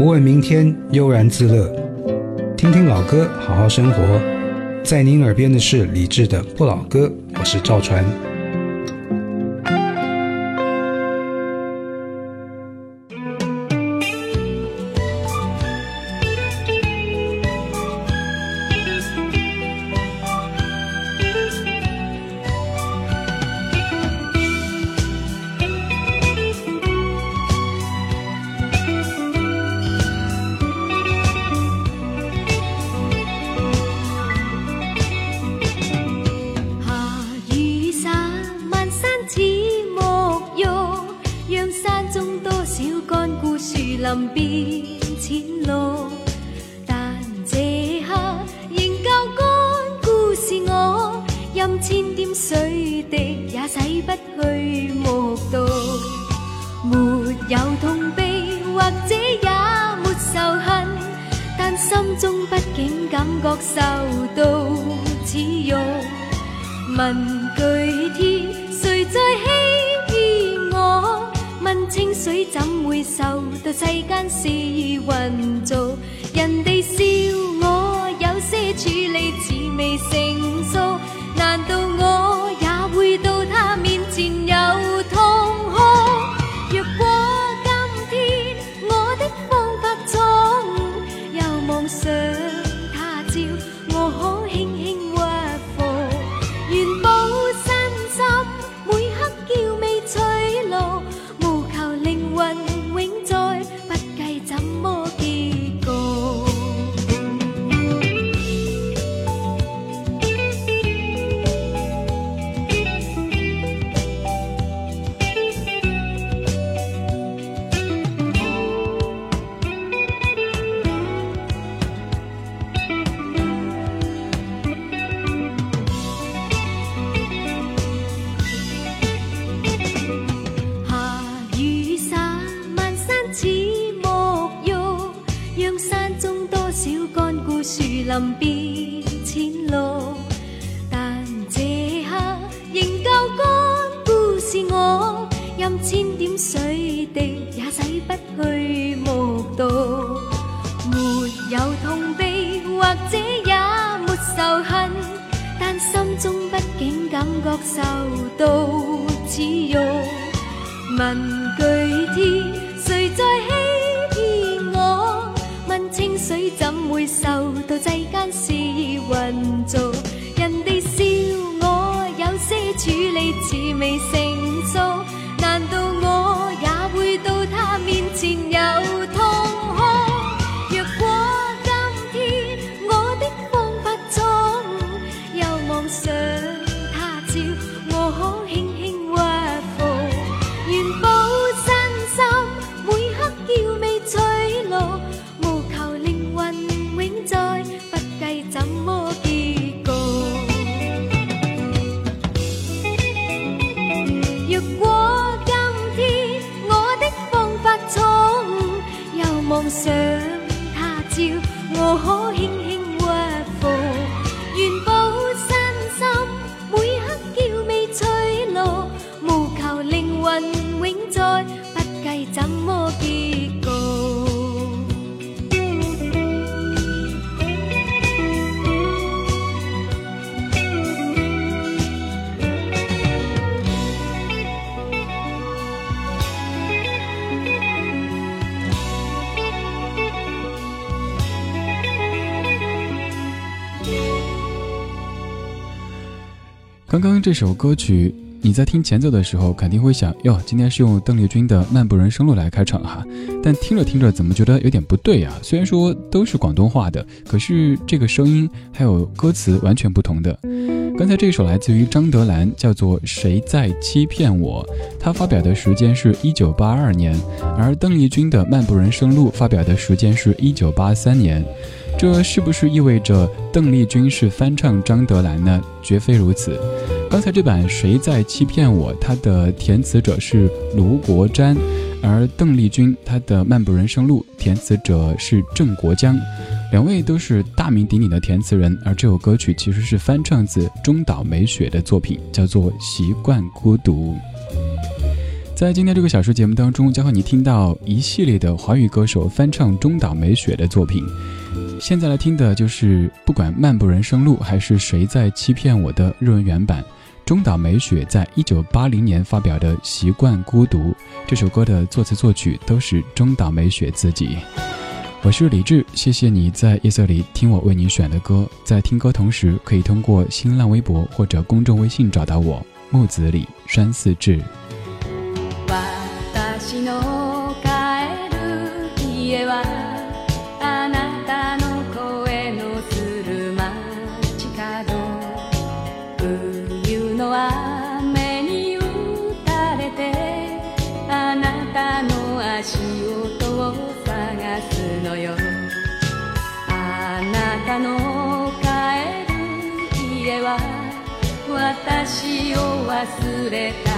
不问明天，悠然自乐。听听老歌，好好生活。在您耳边的是李志的《不老歌》，我是赵传。我这首歌曲，你在听前奏的时候肯定会想，哟，今天是用邓丽君的《漫步人生路》来开场哈。但听着听着，怎么觉得有点不对呀？虽然说都是广东话的，可是这个声音还有歌词完全不同的。刚才这首来自于张德兰，叫做《谁在欺骗我》，他发表的时间是一九八二年，而邓丽君的《漫步人生路》发表的时间是一九八三年。这是不是意味着邓丽君是翻唱张德兰呢？绝非如此。刚才这版《谁在欺骗我》，它的填词者是卢国詹，而邓丽君她的《漫步人生路》填词者是郑国江，两位都是大名鼎鼎的填词人。而这首歌曲其实是翻唱自中岛美雪的作品，叫做《习惯孤独》。在今天这个小说节目当中，将和你听到一系列的华语歌手翻唱中岛美雪的作品。现在来听的就是不管漫步人生路还是谁在欺骗我的日文原版，中岛美雪在一九八零年发表的《习惯孤独》这首歌的作词作曲都是中岛美雪自己。我是李志，谢谢你在夜色里听我为你选的歌。在听歌同时，可以通过新浪微博或者公众微信找到我木子李山寺志。忘れた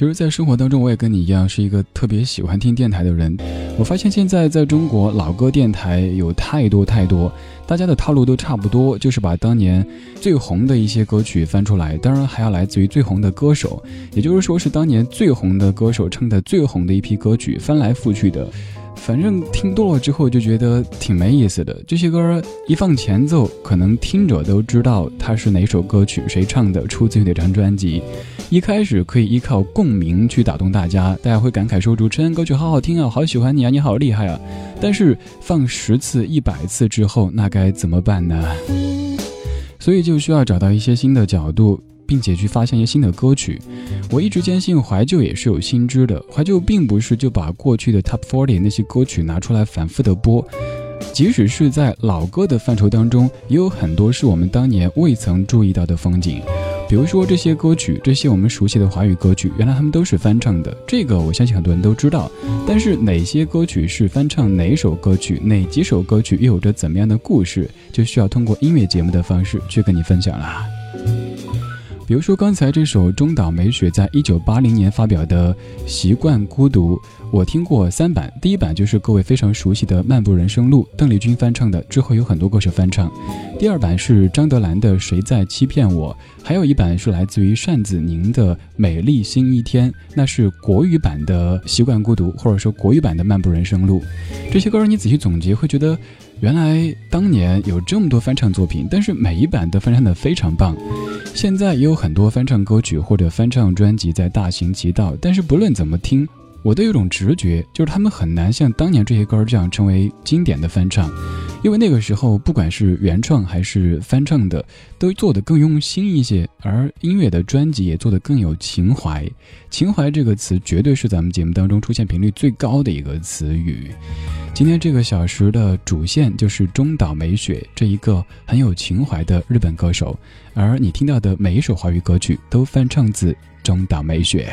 其实，在生活当中，我也跟你一样，是一个特别喜欢听电台的人。我发现现在在中国，老歌电台有太多太多，大家的套路都差不多，就是把当年最红的一些歌曲翻出来，当然还要来自于最红的歌手，也就是说是当年最红的歌手唱的最红的一批歌曲，翻来覆去的。反正听多了之后就觉得挺没意思的。这些歌一放前奏，可能听者都知道它是哪首歌曲，谁唱的，出自于哪张专辑。一开始可以依靠共鸣去打动大家，大家会感慨说：“主持人歌曲好好听啊，好喜欢你啊，你好厉害啊。”但是放十次、一百次之后，那该怎么办呢？所以就需要找到一些新的角度。并且去发现一些新的歌曲，我一直坚信怀旧也是有新知的。怀旧并不是就把过去的 Top Forty 那些歌曲拿出来反复的播，即使是在老歌的范畴当中，也有很多是我们当年未曾注意到的风景。比如说这些歌曲，这些我们熟悉的华语歌曲，原来他们都是翻唱的。这个我相信很多人都知道。但是哪些歌曲是翻唱哪首歌曲，哪几首歌曲又有着怎么样的故事，就需要通过音乐节目的方式去跟你分享了。比如说刚才这首中岛美雪在一九八零年发表的《习惯孤独》，我听过三版，第一版就是各位非常熟悉的《漫步人生路》，邓丽君翻唱的，之后有很多歌手翻唱。第二版是张德兰的《谁在欺骗我》，还有一版是来自于单子宁的《美丽新一天》，那是国语版的《习惯孤独》，或者说国语版的《漫步人生路》。这些歌儿你仔细总结，会觉得原来当年有这么多翻唱作品，但是每一版都翻唱的非常棒。现在也有很多翻唱歌曲或者翻唱专辑在大行其道，但是不论怎么听，我都有种直觉，就是他们很难像当年这些歌儿这样成为经典的翻唱，因为那个时候不管是原创还是翻唱的，都做得更用心一些，而音乐的专辑也做得更有情怀。情怀这个词绝对是咱们节目当中出现频率最高的一个词语。今天这个小时的主线就是中岛美雪这一个很有情怀的日本歌手，而你听到的每一首华语歌曲都翻唱自中岛美雪。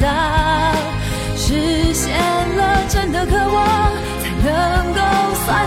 到，实现了真的渴望，才能够算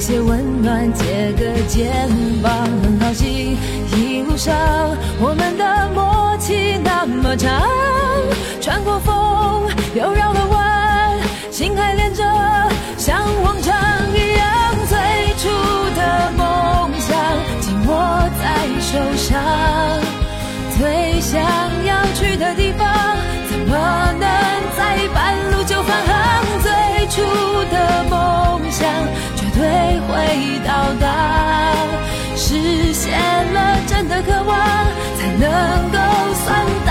些温暖，借个肩膀，很好奇一路上我们的默契那么长，穿过风又绕了弯，心还连着，像往常一样，最初的梦想紧握在手上，最想要去的地方，会到达，实现了真的渴望，才能够算到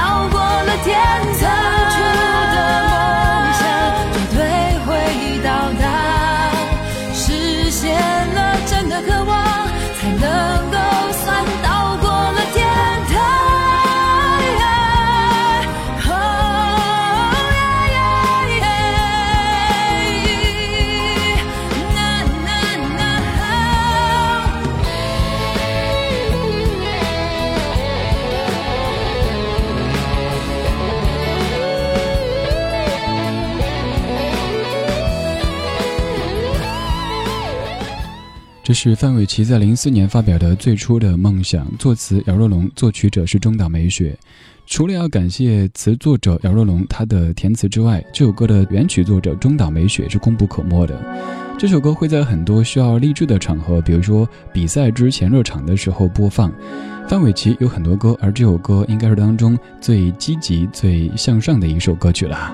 这是范玮琪在零四年发表的《最初的梦想》，作词姚若龙，作曲者是中岛美雪。除了要感谢词作者姚若龙他的填词之外，这首歌的原曲作者中岛美雪是功不可没的。这首歌会在很多需要励志的场合，比如说比赛之前热场的时候播放。范玮琪有很多歌，而这首歌应该是当中最积极、最向上的一首歌曲了。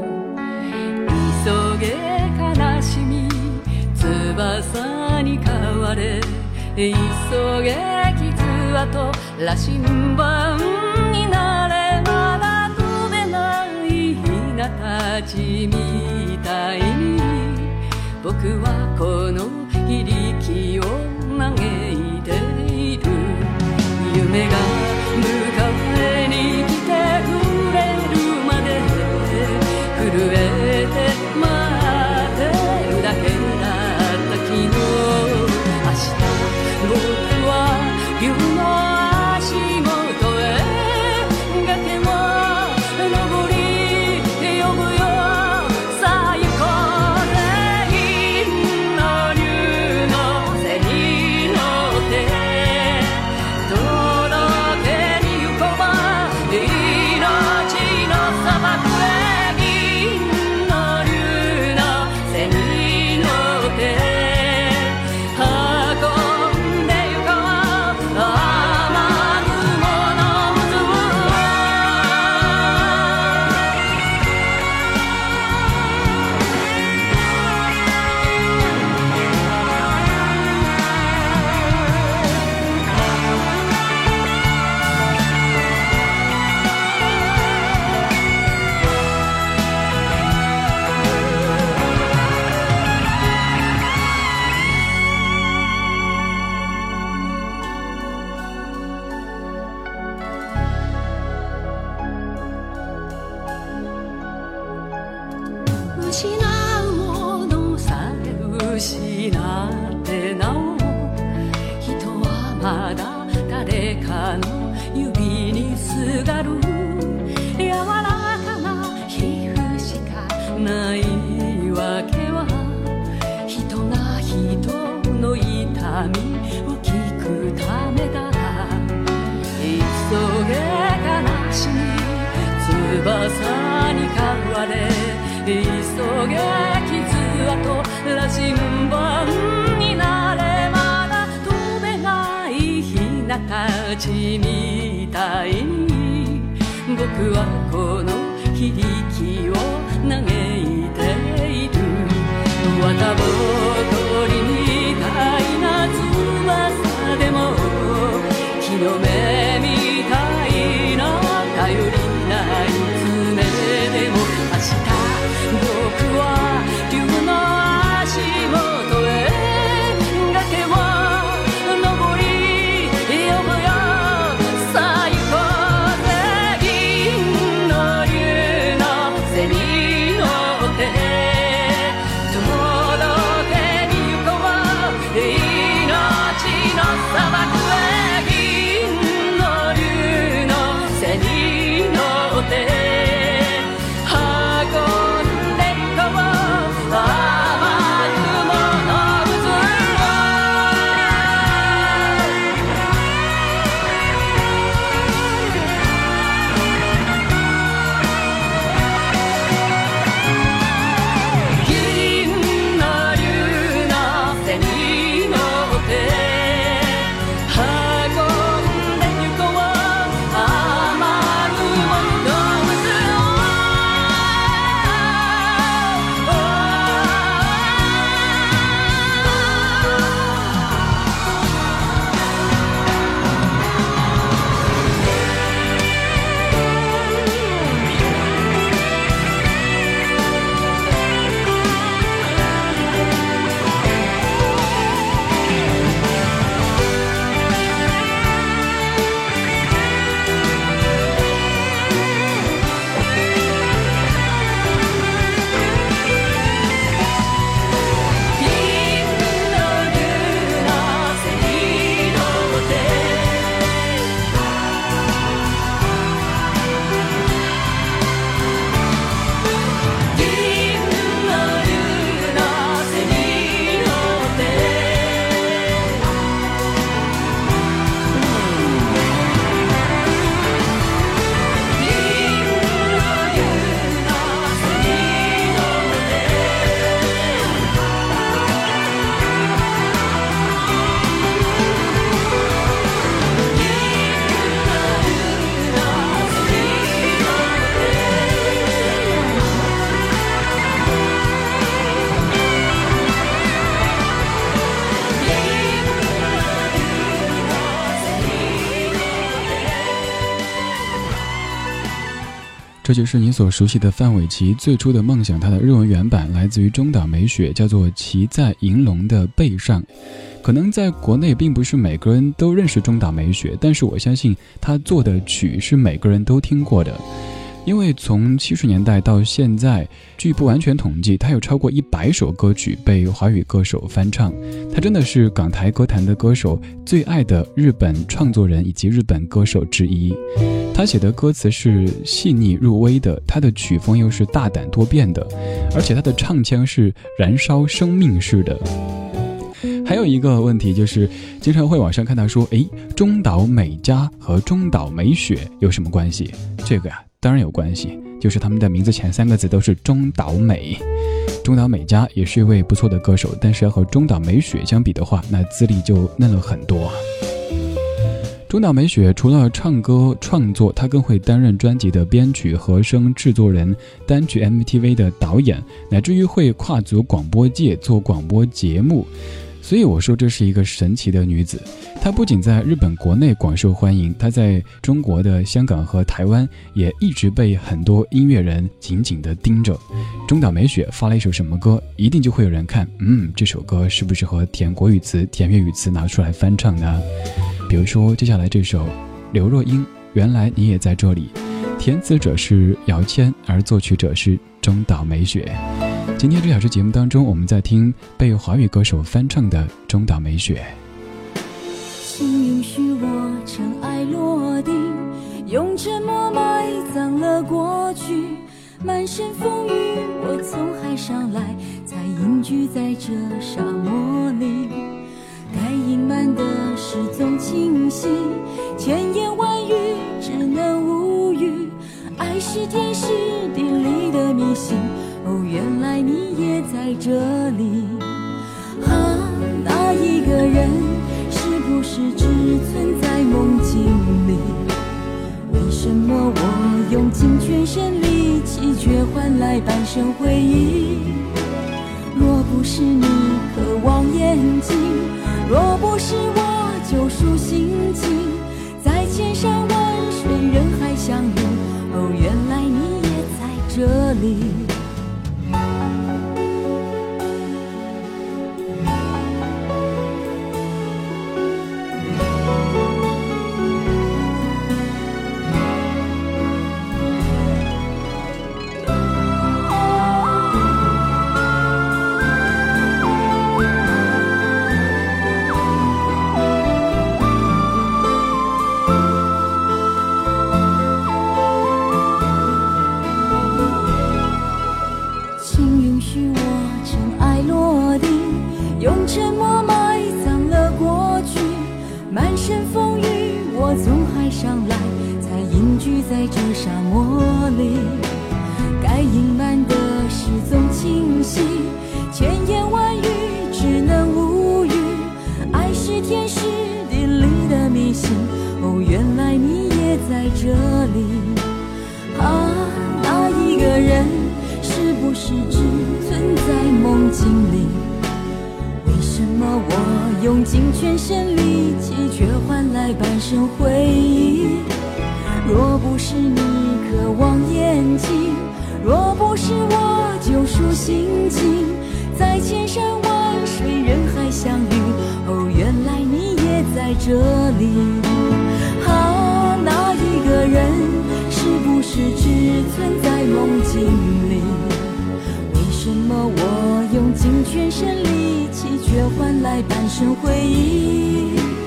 げ悲しみ翼に変われ急げ傷跡羅針盤になれまだ飛べないヒナたちみたいに僕はこの非力を嘆いている。夢がないわけは人が人の痛みを聞くためだ。急げ悲しみ翼に変われ急げ傷跡羅針盤になれまだ飛べないヒナたちみたい。に僕はこの非力を日の目这就是你所熟悉的范玮琪最初的梦想。他的日文原版来自于中岛美雪，叫做《骑在银龙的背上》。可能在国内并不是每个人都认识中岛美雪，但是我相信她做的曲是每个人都听过的。因为从七十年代到现在，据不完全统计，他有超过一百首歌曲被华语歌手翻唱。他真的是港台歌坛的歌手最爱的日本创作人以及日本歌手之一。他写的歌词是细腻入微的，他的曲风又是大胆多变的，而且他的唱腔是燃烧生命式的。还有一个问题就是，经常会网上看到说，诶，中岛美嘉和中岛美雪有什么关系？这个呀。当然有关系，就是他们的名字前三个字都是中岛美。中岛美嘉也是一位不错的歌手，但是要和中岛美雪相比的话，那资历就嫩了很多。中岛美雪除了唱歌创作，她更会担任专辑的编曲、和声、制作人、单曲 MTV 的导演，乃至于会跨足广播界做广播节目。所以我说这是一个神奇的女子，她不仅在日本国内广受欢迎，她在中国的香港和台湾也一直被很多音乐人紧紧地盯着。中岛美雪发了一首什么歌，一定就会有人看，嗯，这首歌是不是和田国语词、田粤语词拿出来翻唱呢？比如说接下来这首刘若英《原来你也在这里》，填词者是姚谦，而作曲者是中岛美雪。今天这小时节目当中，我们在听被华语歌手翻唱的中岛美雪。请允许我尘埃落定，用沉默埋葬了过去。满身风雨，我从海上来，才隐居在这沙漠里。该隐瞒的事总清晰，千言万语只能无语。爱是天时地利的迷信。哦，原来你也在这里。啊，那一个人是不是只存在梦境里？为什么我用尽全身力气，却换来半生回忆？若不是你渴望眼睛，若不是我救赎心情，在千山万水人海相遇。哦，原来你也在这里。来半生回忆，若不是你渴望眼睛，若不是我救赎心情，在千山万水、人海相遇。哦，原来你也在这里。啊，那一个人是不是只存在梦境里？为什么我用尽全身力气，却换来半生回忆？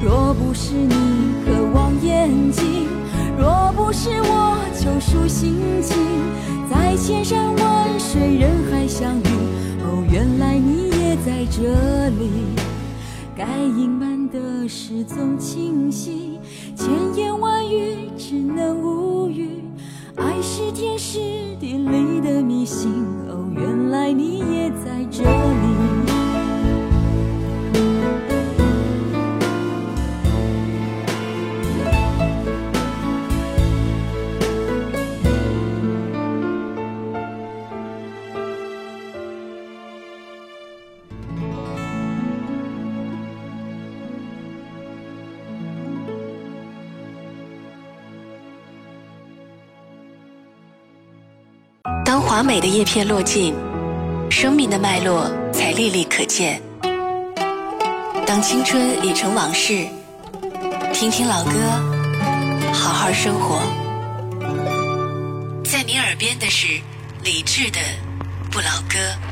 若不是你渴望眼睛，若不是我救赎心情，在千山万水人海相遇。哦，原来你也在这里，该隐瞒的事总清晰，千言万语只能无语。爱是天时地利的迷信。哦，原来你也在这里。把美的叶片落尽，生命的脉络才历历可见。当青春已成往事，听听老歌，好好生活。在你耳边的是理智的不老歌。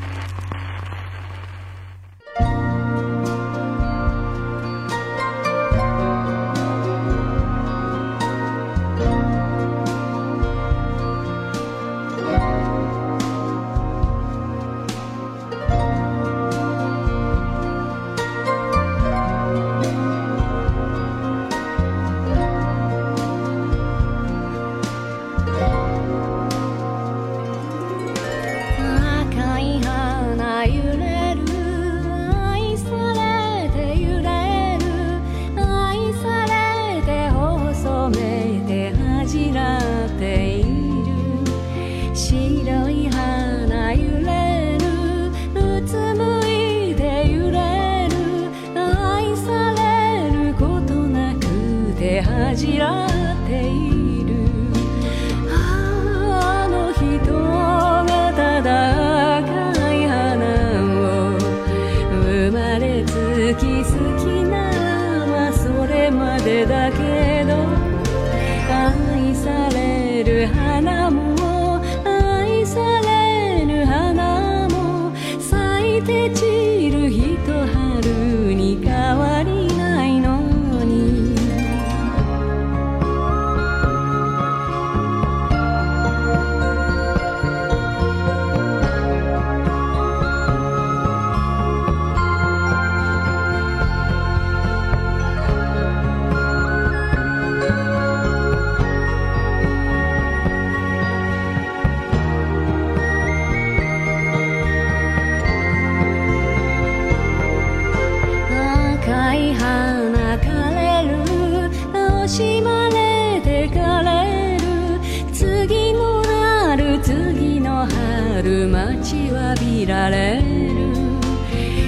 られる。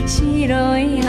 白い花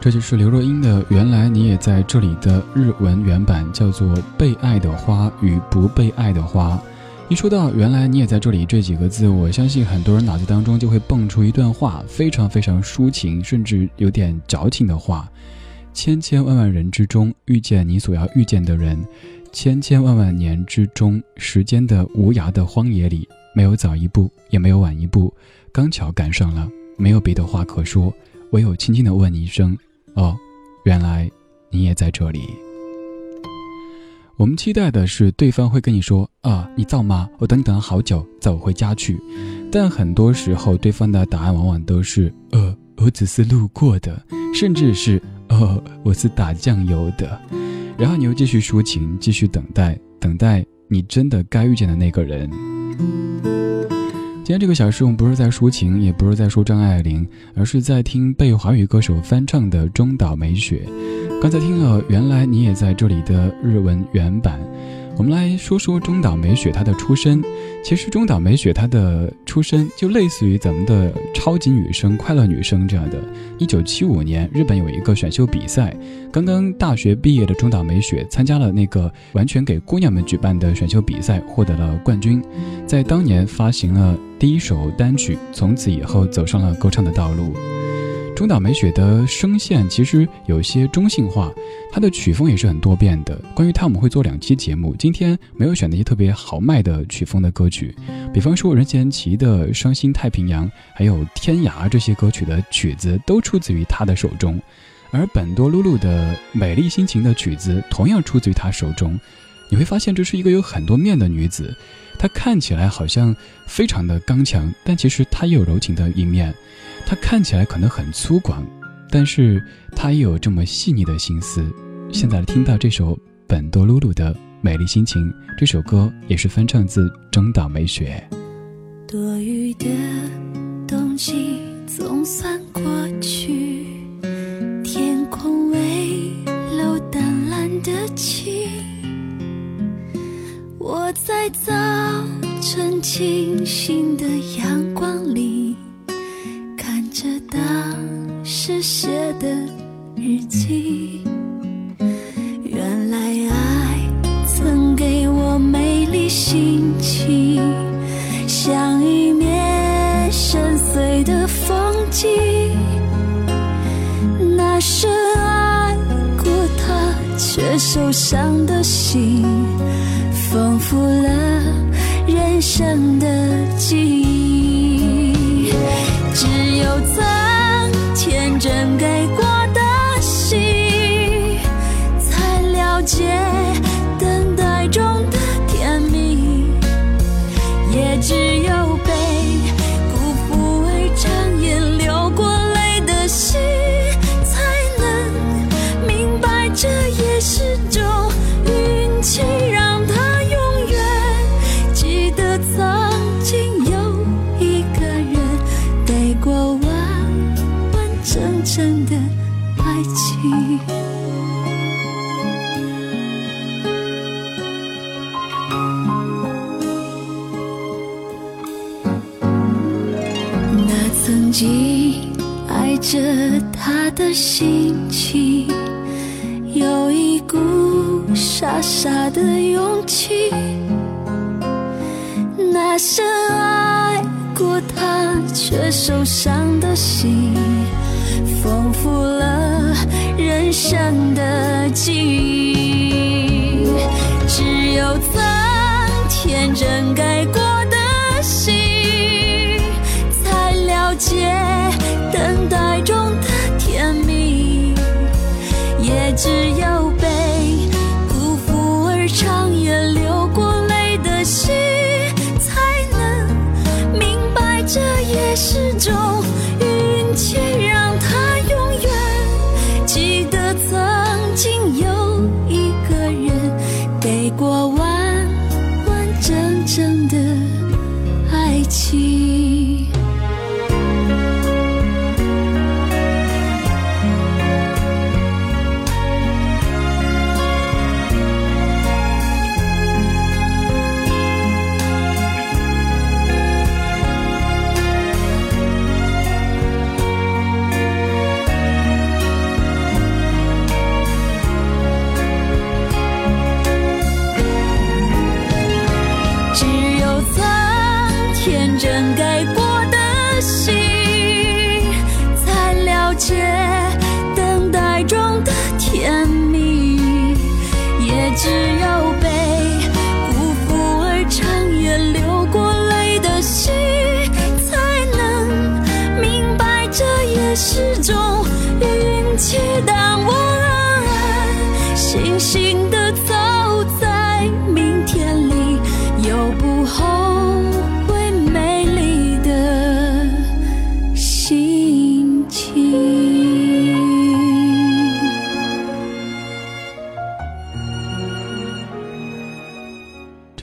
这就是刘若英的《原来你也在这里》的日文原版，叫做《被爱的花与不被爱的花》。一说到“原来你也在这里”这几个字，我相信很多人脑子当中就会蹦出一段话，非常非常抒情，甚至有点矫情的话：千千万万人之中遇见你所要遇见的人，千千万万年之中，时间的无涯的荒野里，没有早一步，也没有晚一步，刚巧赶上了，没有别的话可说，唯有轻轻的问你一声。哦，原来你也在这里。我们期待的是对方会跟你说：“啊，你造吗？我等你等了好久，走回家去。”但很多时候，对方的答案往往都是：“呃，我只是路过的，甚至是呃，我是打酱油的。”然后你又继续抒情，继续等待，等待你真的该遇见的那个人。今天这个小时，我们不是在抒情，也不是在说张爱玲，而是在听被华语歌手翻唱的中岛美雪。刚才听了《原来你也在这里》的日文原版。我们来说说中岛美雪她的出身。其实中岛美雪她的出身就类似于咱们的超级女生、快乐女生这样的。一九七五年，日本有一个选秀比赛，刚刚大学毕业的中岛美雪参加了那个完全给姑娘们举办的选秀比赛，获得了冠军。在当年发行了第一首单曲，从此以后走上了歌唱的道路。中岛美雪的声线其实有些中性化，她的曲风也是很多变的。关于她，我们会做两期节目。今天没有选那些特别豪迈的曲风的歌曲，比方说任贤齐的《伤心太平洋》，还有《天涯》这些歌曲的曲子都出自于她的手中。而本多露露的《美丽心情》的曲子同样出自于她手中。你会发现，这是一个有很多面的女子。她看起来好像非常的刚强，但其实她也有柔情的一面。他看起来可能很粗犷，但是他也有这么细腻的心思。现在听到这首本多露露的《美丽心情》，这首歌也是翻唱自中岛美雪。多余的冬季总算过去，天空微露淡蓝的晴。我在早晨清新的阳光里。当时写的日记，原来爱曾给我美丽心情，像一面深邃的风景。那深爱过他却受伤的心，丰富了人生的记忆。只有曾天真给心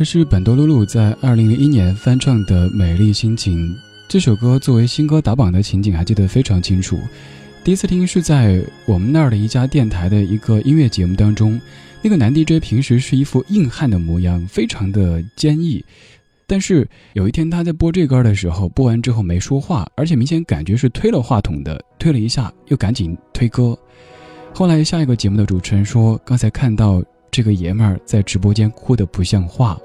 是本多露露在二零零一年翻唱的《美丽心情》这首歌，作为新歌打榜的情景还记得非常清楚。第一次听是在我们那儿的一家电台的一个音乐节目当中，那个男 DJ 平时是一副硬汉的模样，非常的坚毅。但是有一天他在播这歌的时候，播完之后没说话，而且明显感觉是推了话筒的，推了一下又赶紧推歌。后来下一个节目的主持人说，刚才看到这个爷们儿在直播间哭得不像话。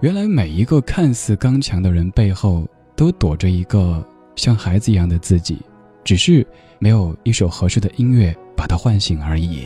原来每一个看似刚强的人背后，都躲着一个像孩子一样的自己，只是没有一首合适的音乐把他唤醒而已。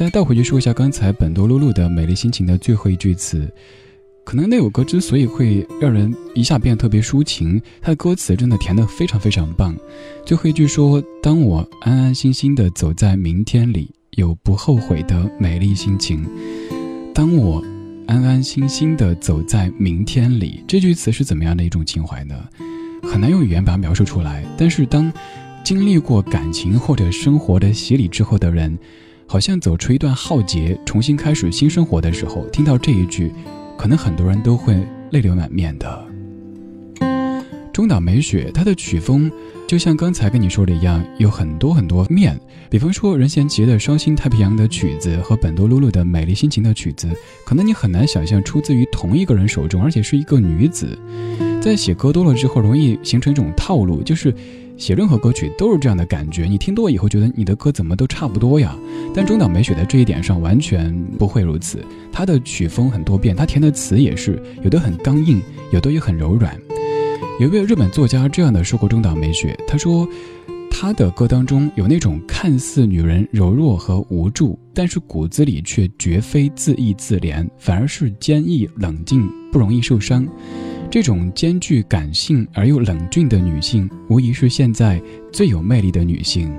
再倒回去说一下刚才本多露露的《美丽心情》的最后一句词，可能那首歌之所以会让人一下变得特别抒情，它的歌词真的填得非常非常棒。最后一句说：“当我安安心心的走在明天里，有不后悔的美丽心情。”当我安安心心的走在明天里，这句词是怎么样的一种情怀呢？很难用语言把它描述出来。但是当经历过感情或者生活的洗礼之后的人，好像走出一段浩劫，重新开始新生活的时候，听到这一句，可能很多人都会泪流满面的。中岛美雪，她的曲风就像刚才跟你说的一样，有很多很多面。比方说任贤齐的《双星太平洋》的曲子和本多露露的《美丽心情》的曲子，可能你很难想象出自于同一个人手中，而且是一个女子。在写歌多了之后，容易形成一种套路，就是。写任何歌曲都是这样的感觉，你听多了以后觉得你的歌怎么都差不多呀？但中岛美雪在这一点上完全不会如此，她的曲风很多变，她填的词也是有的很刚硬，有的也很柔软。有一位日本作家这样的说过中岛美雪，他说她的歌当中有那种看似女人柔弱和无助，但是骨子里却绝非自意自怜，反而是坚毅冷静，不容易受伤。这种兼具感性而又冷峻的女性，无疑是现在最有魅力的女性。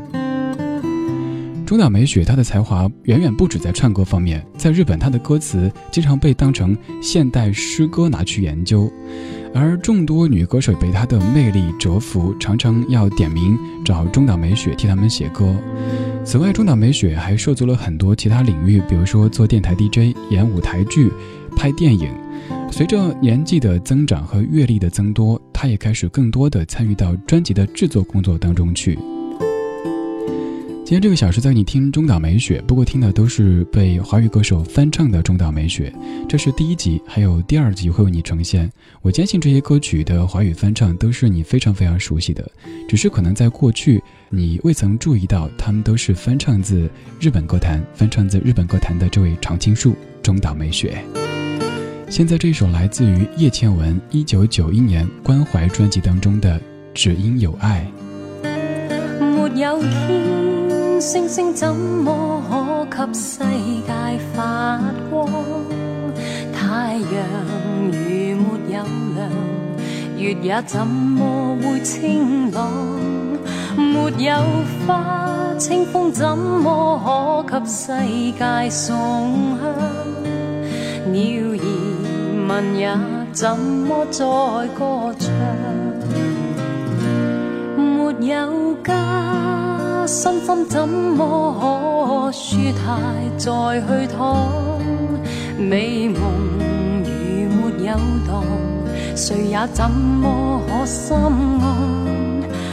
中岛美雪，她的才华远远不止在唱歌方面，在日本，她的歌词经常被当成现代诗歌拿去研究，而众多女歌手被她的魅力折服，常常要点名找中岛美雪替他们写歌。此外，中岛美雪还涉足了很多其他领域，比如说做电台 DJ、演舞台剧、拍电影。随着年纪的增长和阅历的增多，他也开始更多的参与到专辑的制作工作当中去。今天这个小时在你听中岛美雪，不过听的都是被华语歌手翻唱的中岛美雪。这是第一集，还有第二集会为你呈现。我坚信这些歌曲的华语翻唱都是你非常非常熟悉的，只是可能在过去你未曾注意到，他们都是翻唱自日本歌坛，翻唱自日本歌坛的这位常青树中岛美雪。现在这首来自于叶倩文一九九一年关怀专辑当中的只因有爱。没有天星星怎么可给世界发光太阳如没有亮月也怎么会清朗？没有花清风怎么可给世界送香？鸟儿问也怎么再歌唱？没有家，身心怎么可舒泰再去躺？美梦如没有荡，谁也怎么可心安？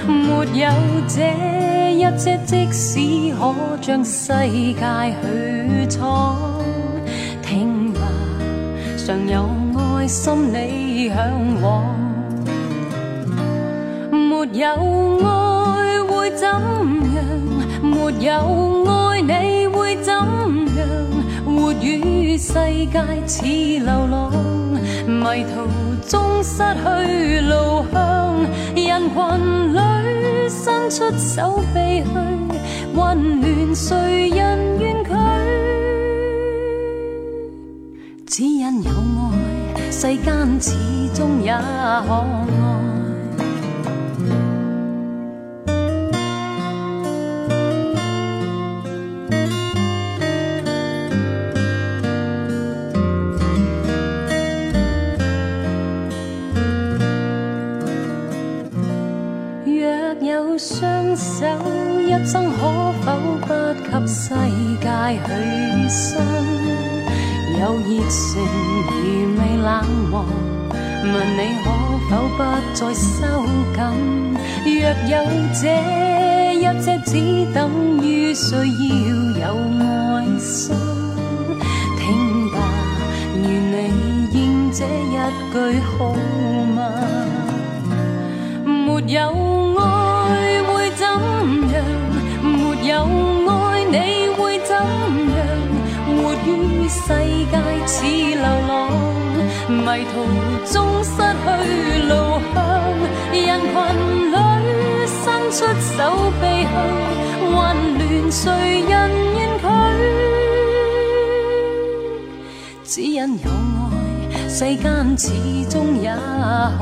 没有这一切，即使可将世界去闯，听吧，尚有。心里向往，没有爱会怎样？没有爱你会怎样？活于世界似流浪，迷途中失去路向，人群里伸出手臂去温暖，谁人愿拒？世间始终也可问你可否不再收紧？若有这一切，只等于需要有爱心。听吧，愿你应这一句好吗？没有迷途中失去路向，人群里伸出手臂去混乱，谁人愿拒？只因有爱，世间始终也可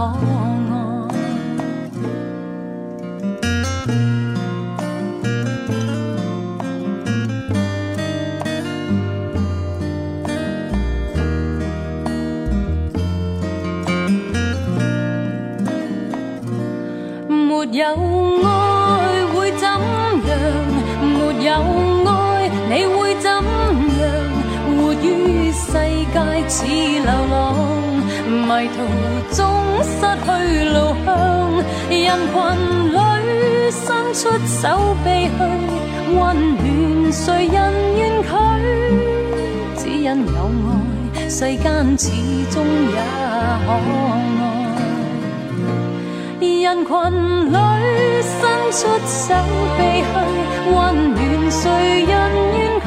似流浪，迷途中失去路向，人群里伸出手臂去温暖，谁人愿拒？只因有爱，世间始终也可爱。人群里伸出手臂去温暖，谁人愿拒？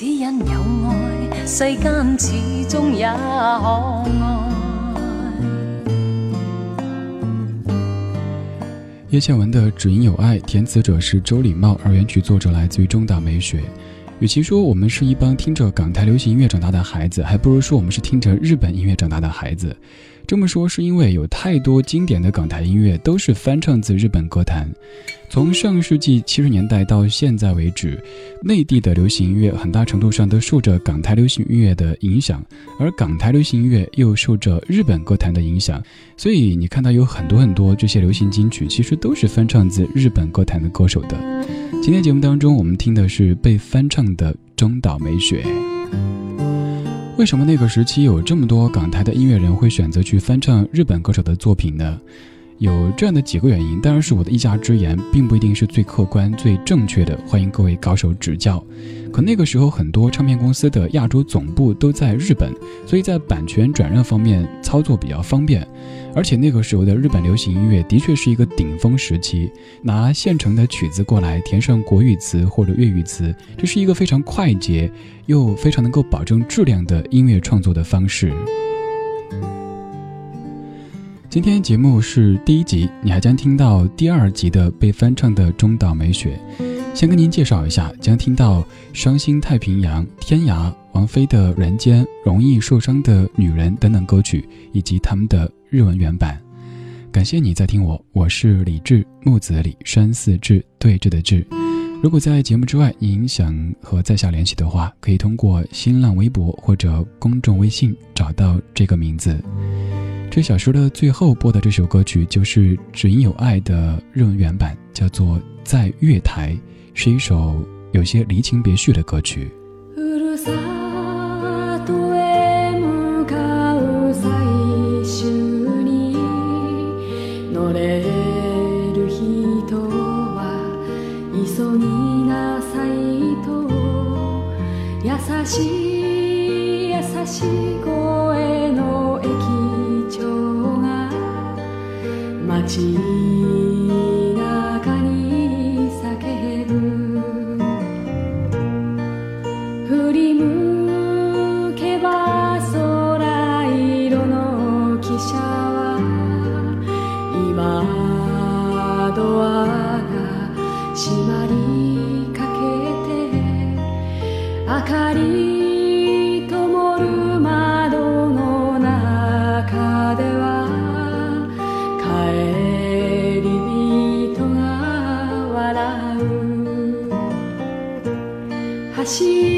只因有爱，世间始终也可爱。叶倩文的《只因有爱》，填词者是周礼茂，而原曲作者来自于中岛美雪。与其说我们是一帮听着港台流行音乐长大的孩子，还不如说我们是听着日本音乐长大的孩子。这么说是因为有太多经典的港台音乐都是翻唱自日本歌坛。从上世纪七十年代到现在为止，内地的流行音乐很大程度上都受着港台流行音乐的影响，而港台流行音乐又受着日本歌坛的影响。所以你看到有很多很多这些流行金曲，其实都是翻唱自日本歌坛的歌手的。今天节目当中，我们听的是被翻唱的中岛美雪。为什么那个时期有这么多港台的音乐人会选择去翻唱日本歌手的作品呢？有这样的几个原因，当然是我的一家之言，并不一定是最客观、最正确的。欢迎各位高手指教。可那个时候，很多唱片公司的亚洲总部都在日本，所以在版权转让方面操作比较方便。而且那个时候的日本流行音乐的确是一个顶峰时期，拿现成的曲子过来填上国语词或者粤语词，这是一个非常快捷又非常能够保证质量的音乐创作的方式。今天节目是第一集，你还将听到第二集的被翻唱的中岛美雪。先跟您介绍一下，将听到《伤心太平洋》《天涯》王菲的《人间》《容易受伤的女人》等等歌曲，以及他们的日文原版。感谢你在听我，我是李志，木子李，山寺志，对峙的志。如果在节目之外您想和在下联系的话，可以通过新浪微博或者公众微信找到这个名字。这小说的最后播的这首歌曲就是《只因有爱》的日文原版，叫做《在月台》，是一首有些离情别绪的歌曲。しい優しい声の駅長が街に心。